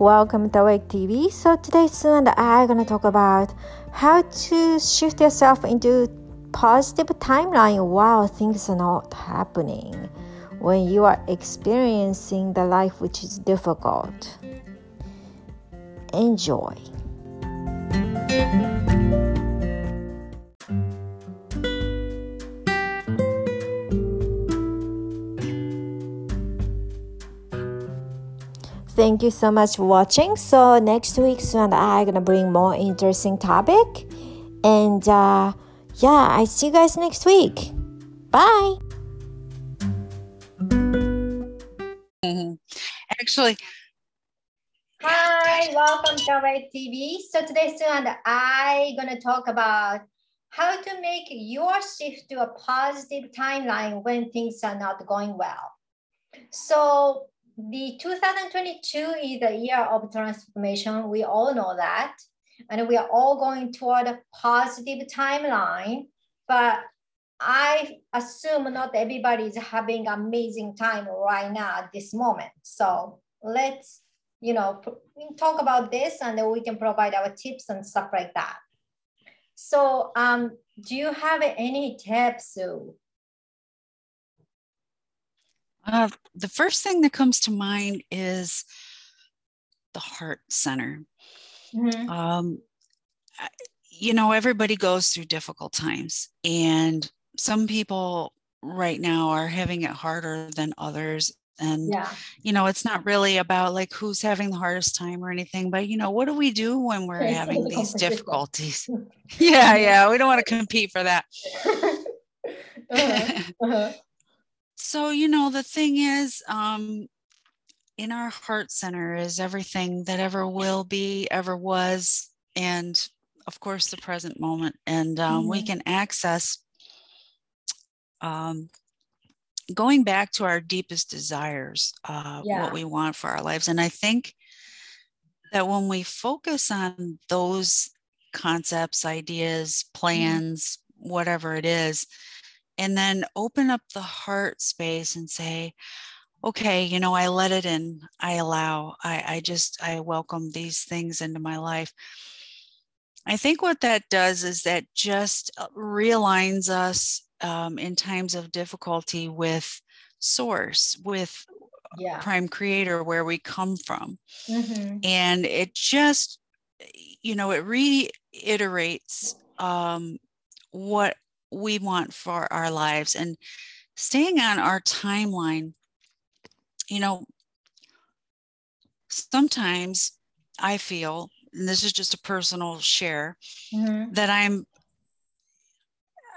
Welcome to Awake TV. So today Sue and I are gonna talk about how to shift yourself into positive timeline while things are not happening when you are experiencing the life which is difficult. Enjoy. Thank you so much for watching. So next week, Sue and I are gonna bring more interesting topic. And uh, yeah, I see you guys next week. Bye. Mm-hmm. Actually, hi, welcome to Awake TV. So today, Sue and I gonna talk about how to make your shift to a positive timeline when things are not going well. So the 2022 is the year of transformation. We all know that. And we are all going toward a positive timeline. But I assume not everybody is having amazing time right now at this moment. So let's, you know, talk about this and then we can provide our tips and stuff like that. So um, do you have any tips? Uh, the first thing that comes to mind is the heart center. Mm-hmm. Um, you know, everybody goes through difficult times, and some people right now are having it harder than others. And, yeah. you know, it's not really about like who's having the hardest time or anything, but, you know, what do we do when we're having these difficulties? yeah, yeah. We don't want to compete for that. uh-huh. Uh-huh. So, you know, the thing is, um, in our heart center is everything that ever will be, ever was, and of course, the present moment. And um, mm-hmm. we can access um, going back to our deepest desires, uh, yeah. what we want for our lives. And I think that when we focus on those concepts, ideas, mm-hmm. plans, mm-hmm. whatever it is, and then open up the heart space and say okay you know i let it in i allow i i just i welcome these things into my life i think what that does is that just uh, realigns us um, in times of difficulty with source with yeah. prime creator where we come from mm-hmm. and it just you know it reiterates um, what we want for our lives and staying on our timeline you know sometimes i feel and this is just a personal share mm-hmm. that i'm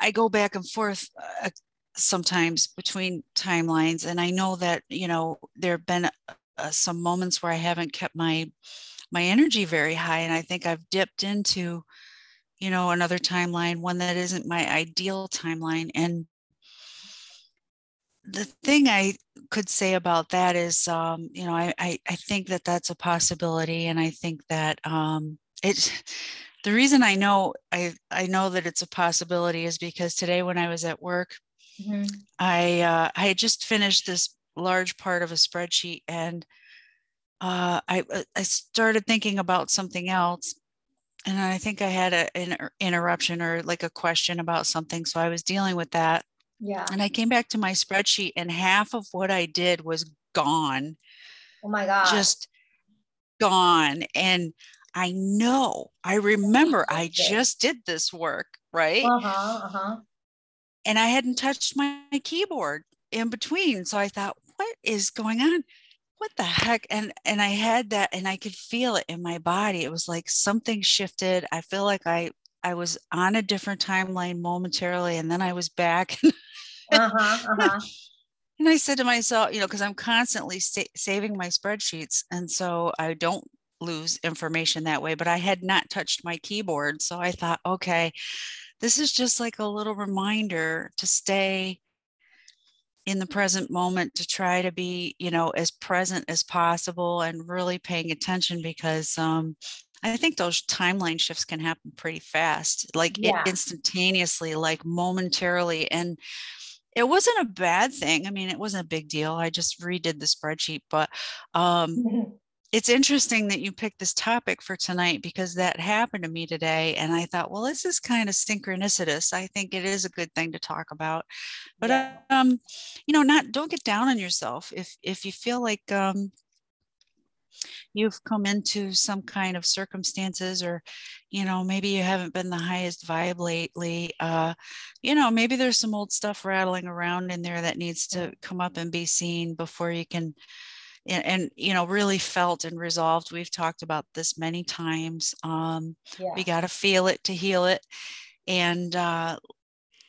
i go back and forth uh, sometimes between timelines and i know that you know there have been uh, some moments where i haven't kept my my energy very high and i think i've dipped into you know another timeline one that isn't my ideal timeline and the thing i could say about that is um, you know I, I, I think that that's a possibility and i think that um, it the reason i know i i know that it's a possibility is because today when i was at work mm-hmm. i uh, i had just finished this large part of a spreadsheet and uh, I, uh, I started thinking about something else and I think I had a, an er, interruption or like a question about something. So I was dealing with that. Yeah. And I came back to my spreadsheet, and half of what I did was gone. Oh my God. Just gone. And I know, I remember I just did this work, right? Uh huh. Uh huh. And I hadn't touched my keyboard in between. So I thought, what is going on? What the heck? And and i had that and i could feel it in my body. It was like something shifted. I feel like i i was on a different timeline momentarily and then i was back. Uh-huh, uh-huh. and i said to myself you know because i'm constantly sa- saving my spreadsheets and so i don't lose information that way but i had not touched my keyboard. So i thought okay this is just like a little reminder to stay in the present moment to try to be you know as present as possible and really paying attention because um, i think those timeline shifts can happen pretty fast like yeah. instantaneously like momentarily and it wasn't a bad thing i mean it wasn't a big deal i just redid the spreadsheet but um, it's interesting that you picked this topic for tonight because that happened to me today. And I thought, well, this is kind of synchronicitous. I think it is a good thing to talk about. But yeah. um, you know, not don't get down on yourself if if you feel like um you've come into some kind of circumstances or you know maybe you haven't been the highest vibe lately uh you know maybe there's some old stuff rattling around in there that needs to come up and be seen before you can and, and, you know really felt and resolved we've talked about this many times um, yeah. we got to feel it to heal it and uh,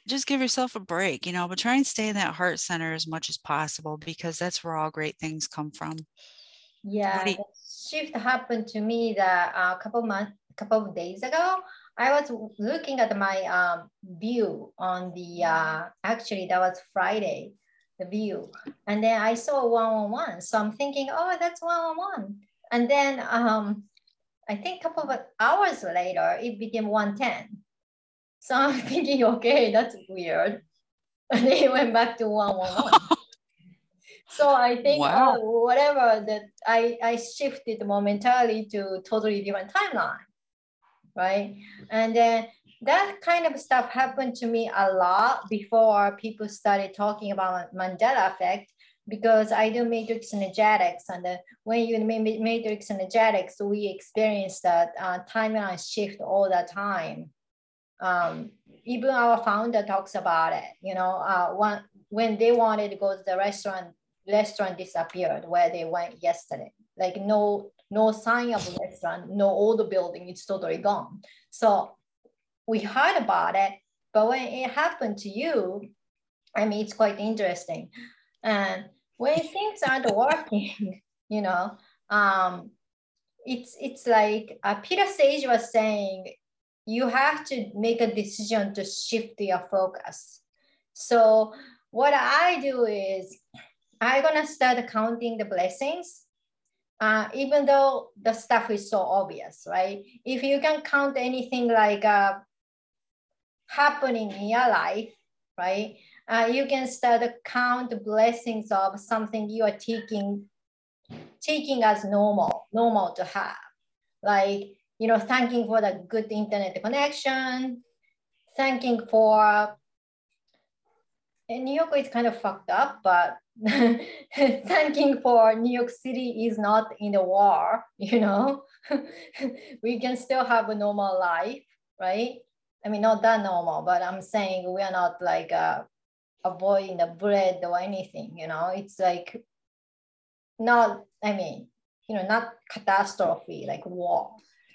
just give yourself a break you know but try and stay in that heart center as much as possible because that's where all great things come from. Yeah you- shift happened to me that a uh, couple months couple of days ago I was looking at my um, view on the uh, actually that was Friday the view. And then I saw one-on-one. So I'm thinking, oh, that's one-on-one. And then um, I think a couple of hours later, it became 110. So I'm thinking, okay, that's weird. And then it went back to one-on-one. so I think wow. oh, whatever that I, I shifted momentarily to totally different timeline, right? And then that kind of stuff happened to me a lot before people started talking about Mandela effect because I do matrix energetics. And the, when you matrix energetics, we experience that uh, timeline shift all the time. Um, even our founder talks about it. You know, uh, one, when they wanted to go to the restaurant, restaurant disappeared where they went yesterday. Like no no sign of the restaurant, no old building, it's totally gone. So we heard about it, but when it happened to you, I mean, it's quite interesting. And when things aren't working, you know, um, it's it's like uh, Peter Sage was saying, you have to make a decision to shift your focus. So what I do is I'm gonna start counting the blessings, uh, even though the stuff is so obvious, right? If you can count anything like uh, happening in your life, right? Uh, you can start to count the blessings of something you are taking, taking as normal, normal to have. Like, you know, thanking for the good internet connection, thanking for, and New York is kind of fucked up, but thanking for New York City is not in the war, you know, we can still have a normal life, right? I mean, not that normal, but I'm saying we are not like uh, avoiding the bread or anything, you know, it's like not, I mean, you know, not catastrophe like war.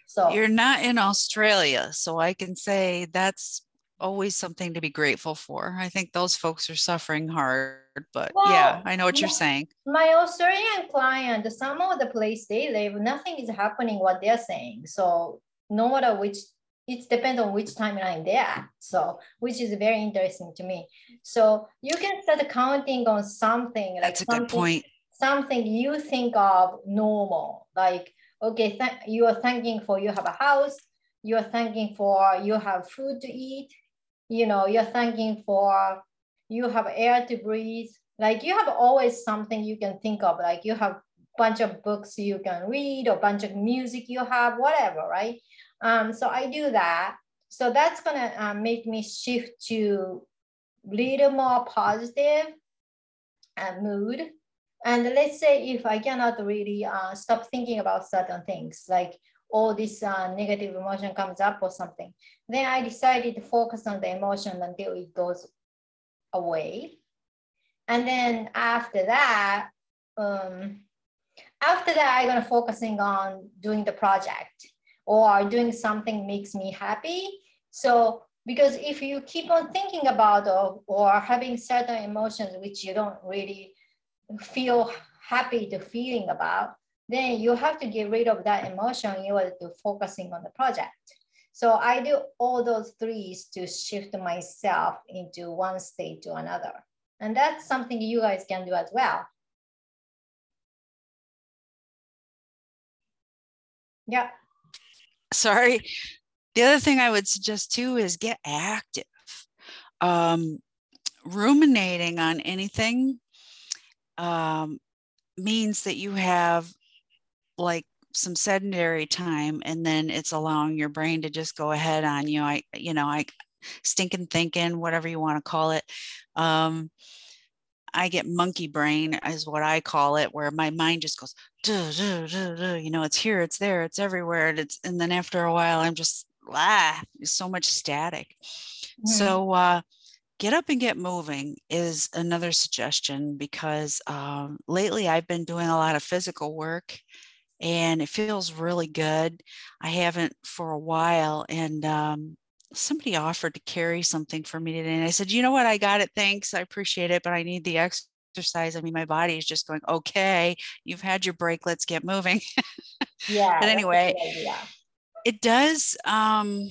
So you're not in Australia, so I can say that's always something to be grateful for. I think those folks are suffering hard, but well, yeah, I know what you're saying. My Australian client, some of the place they live, nothing is happening what they're saying. So no matter which it depends on which timeline they're at. So, which is very interesting to me. So you can start counting on something like That's a something, good point. Something you think of normal, like okay, th- you are thanking for you have a house. You are thanking for you have food to eat. You know, you're thanking for you have air to breathe. Like you have always something you can think of. Like you have bunch of books you can read or bunch of music you have, whatever, right? Um, so I do that. So that's gonna uh, make me shift to a little more positive uh, mood. And let's say if I cannot really uh, stop thinking about certain things, like all this uh, negative emotion comes up or something, then I decided to focus on the emotion until it goes away. And then after that, um, after that, I'm gonna focusing on doing the project or doing something makes me happy. So because if you keep on thinking about or, or having certain emotions which you don't really feel happy to feeling about, then you have to get rid of that emotion in order to focusing on the project. So I do all those three to shift myself into one state to another. And that's something you guys can do as well. Yeah sorry. The other thing I would suggest too is get active. Um, ruminating on anything um, means that you have like some sedentary time and then it's allowing your brain to just go ahead on you i you know i stinking thinking whatever you want to call it um i get monkey brain is what i call it where my mind just goes duh, duh, duh, you know it's here it's there it's everywhere and it's and then after a while i'm just ah so much static mm-hmm. so uh get up and get moving is another suggestion because um, lately I've been doing a lot of physical work and it feels really good. I haven't for a while, and um, somebody offered to carry something for me today, and I said, "You know what? I got it. Thanks. I appreciate it, but I need the exercise. I mean, my body is just going, okay, you've had your break. Let's get moving." Yeah. but anyway, it does. Um,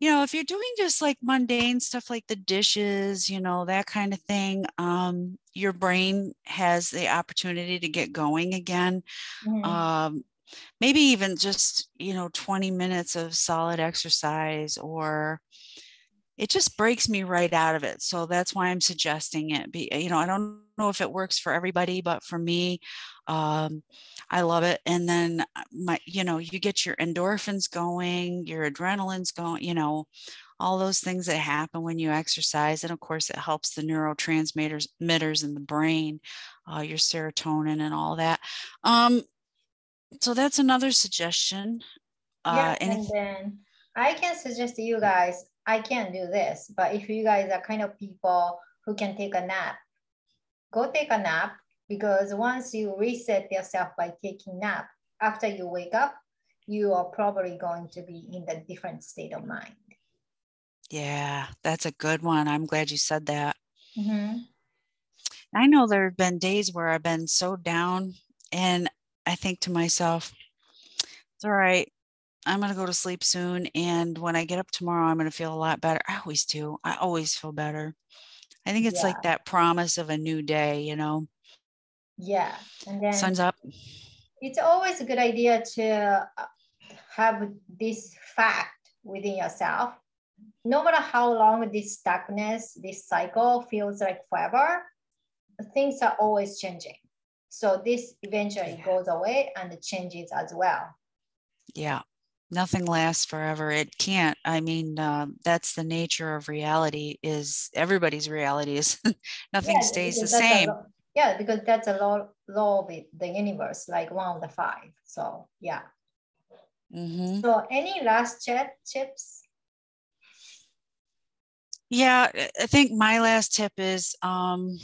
you know, if you're doing just like mundane stuff like the dishes, you know, that kind of thing, um, your brain has the opportunity to get going again. Mm-hmm. Um, maybe even just, you know, 20 minutes of solid exercise or it just breaks me right out of it. So that's why I'm suggesting it. Be, you know, I don't know if it works for everybody, but for me, um, I love it. And then uh, my, you know, you get your endorphins going, your adrenaline's going, you know, all those things that happen when you exercise. And of course, it helps the neurotransmitters emitters in the brain, uh, your serotonin and all that. Um, so that's another suggestion. Uh, yeah, and then I can suggest to you guys, I can't do this, but if you guys are kind of people who can take a nap, go take a nap because once you reset yourself by taking nap, after you wake up, you are probably going to be in a different state of mind. Yeah, that's a good one. I'm glad you said that. Mm-hmm. I know there have been days where I've been so down, and I think to myself, it's all right. I'm going to go to sleep soon. And when I get up tomorrow, I'm going to feel a lot better. I always do. I always feel better. I think it's yeah. like that promise of a new day, you know? Yeah. And then sun's up. It's always a good idea to uh, have this fact within yourself. No matter how long this stuckness, this cycle feels like forever, things are always changing. So this eventually yeah. goes away and the changes as well. Yeah nothing lasts forever it can't i mean uh, that's the nature of reality is everybody's reality is nothing yeah, stays the same yeah because that's a law law of the universe like one of the five so yeah mm-hmm. so any last chat tips yeah i think my last tip is um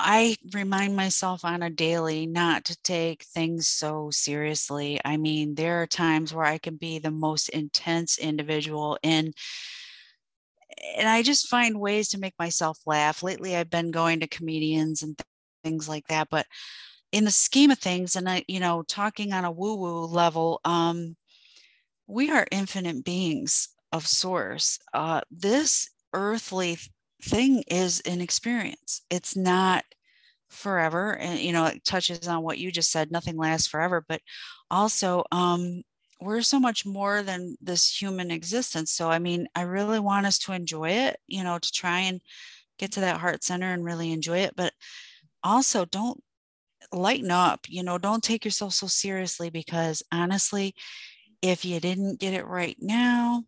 I remind myself on a daily not to take things so seriously. I mean, there are times where I can be the most intense individual and and I just find ways to make myself laugh. Lately I've been going to comedians and th- things like that, but in the scheme of things and I you know, talking on a woo-woo level, um we are infinite beings of source. Uh this earthly thing is an experience. It's not forever. And, you know, it touches on what you just said nothing lasts forever, but also, um, we're so much more than this human existence. So, I mean, I really want us to enjoy it, you know, to try and get to that heart center and really enjoy it. But also, don't lighten up, you know, don't take yourself so seriously because honestly, if you didn't get it right now,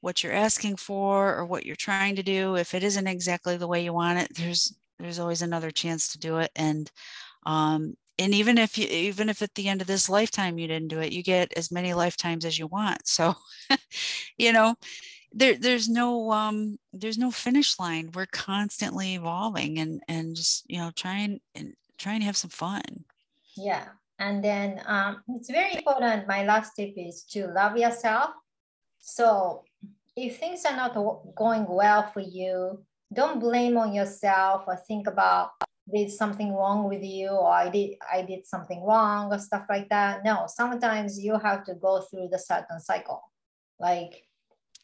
what you're asking for or what you're trying to do if it isn't exactly the way you want it there's there's always another chance to do it. And um and even if you even if at the end of this lifetime you didn't do it you get as many lifetimes as you want. So you know there there's no um there's no finish line. We're constantly evolving and and just you know trying and trying to have some fun. Yeah. And then um, it's very important. My last tip is to love yourself. So if things are not going well for you, don't blame on yourself or think about there's something wrong with you or I did I did something wrong or stuff like that. No, sometimes you have to go through the certain cycle. Like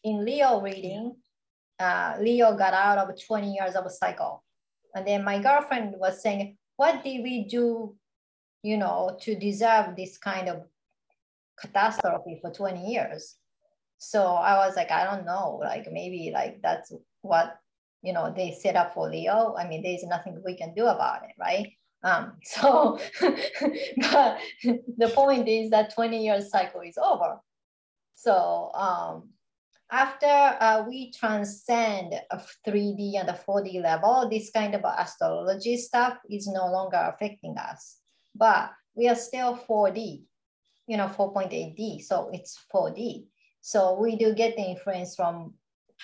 in Leo reading, uh, Leo got out of 20 years of a cycle. And then my girlfriend was saying, what did we do, you know, to deserve this kind of catastrophe for 20 years? So I was like, I don't know, like maybe like that's what you know they set up for Leo. I mean, there's nothing we can do about it, right? Um, so, but the point is that 20 years cycle is over. So um, after uh, we transcend a 3D and a 4D level, this kind of astrology stuff is no longer affecting us. But we are still 4D, you know, 4.8D. So it's 4D. So we do get the influence from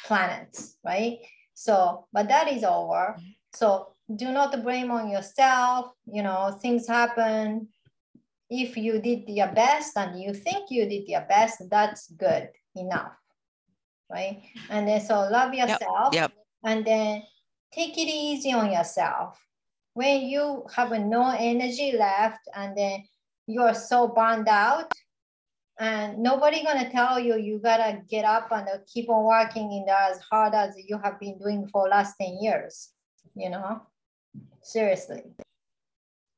planets, right? So, but that is over. So do not blame on yourself. You know, things happen. If you did your best and you think you did your best, that's good enough, right? And then so love yourself. Yep. yep. And then take it easy on yourself. When you have no energy left and then you're so burned out, and nobody gonna tell you you gotta get up and keep on working in as hard as you have been doing for last 10 years you know? Seriously.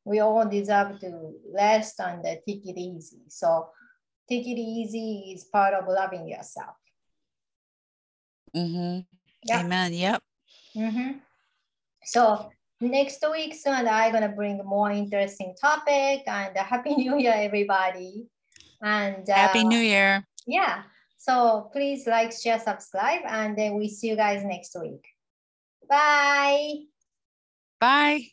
We all deserve to rest and take it easy. So take it easy is part of loving yourself. Mm-hmm. yep. amen. Yep. Mm-hmm. so next week soon i'm gonna bring more interesting topic and happy new year everybody and uh, Happy New Year. Yeah. So please like, share, subscribe, and then we see you guys next week. Bye. Bye.